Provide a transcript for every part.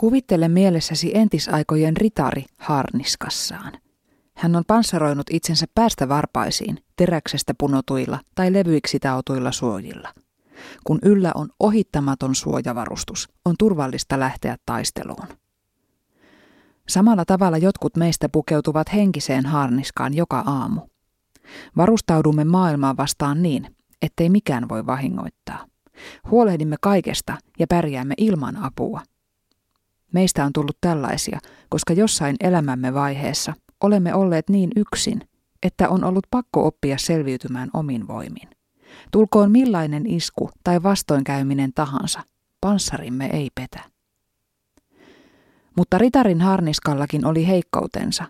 Kuvittele mielessäsi entisaikojen ritari harniskassaan. Hän on panssaroinut itsensä päästä varpaisiin teräksestä punotuilla tai levyiksi tautuilla suojilla. Kun yllä on ohittamaton suojavarustus, on turvallista lähteä taisteluun. Samalla tavalla jotkut meistä pukeutuvat henkiseen harniskaan joka aamu. Varustaudumme maailmaa vastaan niin, ettei mikään voi vahingoittaa. Huolehdimme kaikesta ja pärjäämme ilman apua. Meistä on tullut tällaisia, koska jossain elämämme vaiheessa olemme olleet niin yksin, että on ollut pakko oppia selviytymään omin voimin. Tulkoon millainen isku tai vastoinkäyminen tahansa, panssarimme ei petä. Mutta ritarin harniskallakin oli heikkoutensa.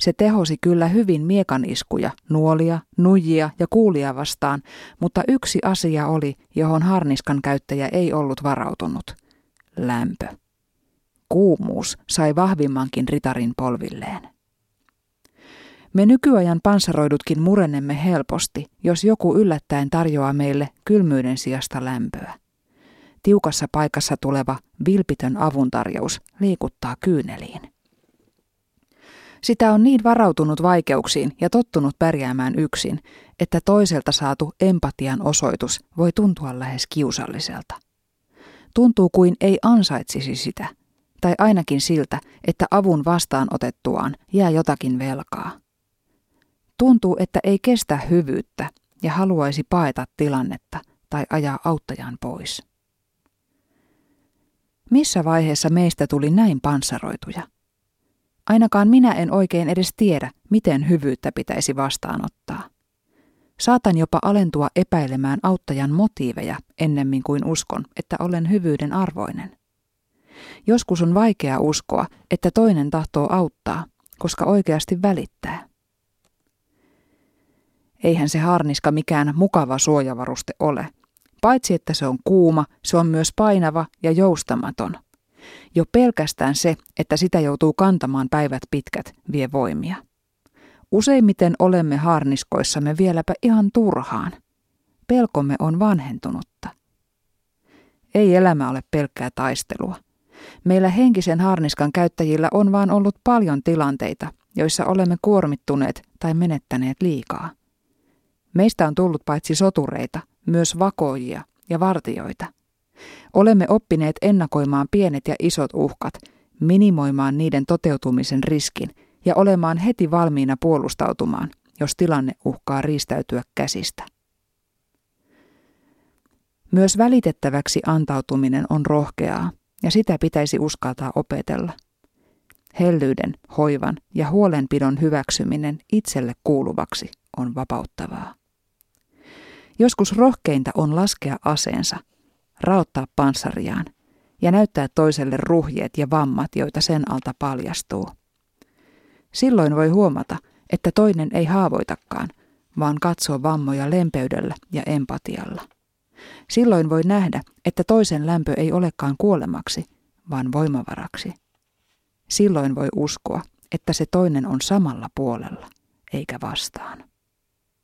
Se tehosi kyllä hyvin miekan iskuja, nuolia, nuijia ja kuulia vastaan, mutta yksi asia oli, johon harniskan käyttäjä ei ollut varautunut. Lämpö. Kuumuus sai vahvimmankin ritarin polvilleen. Me nykyajan pansaroidutkin murenemme helposti, jos joku yllättäen tarjoaa meille kylmyyden sijasta lämpöä. Tiukassa paikassa tuleva vilpitön avuntarjous liikuttaa kyyneliin. Sitä on niin varautunut vaikeuksiin ja tottunut pärjäämään yksin, että toiselta saatu empatian osoitus voi tuntua lähes kiusalliselta. Tuntuu kuin ei ansaitsisi sitä, tai ainakin siltä, että avun vastaanotettuaan jää jotakin velkaa. Tuntuu, että ei kestä hyvyyttä ja haluaisi paeta tilannetta tai ajaa auttajan pois. Missä vaiheessa meistä tuli näin panssaroituja? Ainakaan minä en oikein edes tiedä, miten hyvyyttä pitäisi vastaanottaa. Saatan jopa alentua epäilemään auttajan motiiveja ennemmin kuin uskon, että olen hyvyyden arvoinen. Joskus on vaikea uskoa, että toinen tahtoo auttaa, koska oikeasti välittää. Eihän se harniska mikään mukava suojavaruste ole. Paitsi että se on kuuma, se on myös painava ja joustamaton. Jo pelkästään se, että sitä joutuu kantamaan päivät pitkät, vie voimia. Useimmiten olemme harniskoissamme vieläpä ihan turhaan. Pelkomme on vanhentunutta. Ei elämä ole pelkkää taistelua. Meillä henkisen harniskan käyttäjillä on vaan ollut paljon tilanteita, joissa olemme kuormittuneet tai menettäneet liikaa. Meistä on tullut paitsi sotureita, myös vakoijia ja vartioita. Olemme oppineet ennakoimaan pienet ja isot uhkat, minimoimaan niiden toteutumisen riskin ja olemaan heti valmiina puolustautumaan, jos tilanne uhkaa riistäytyä käsistä. Myös välitettäväksi antautuminen on rohkeaa, ja sitä pitäisi uskaltaa opetella. Hellyyden, hoivan ja huolenpidon hyväksyminen itselle kuuluvaksi on vapauttavaa. Joskus rohkeinta on laskea aseensa, raottaa panssariaan ja näyttää toiselle ruhjeet ja vammat, joita sen alta paljastuu. Silloin voi huomata, että toinen ei haavoitakaan, vaan katsoo vammoja lempeydellä ja empatialla. Silloin voi nähdä, että toisen lämpö ei olekaan kuolemaksi, vaan voimavaraksi. Silloin voi uskoa, että se toinen on samalla puolella, eikä vastaan.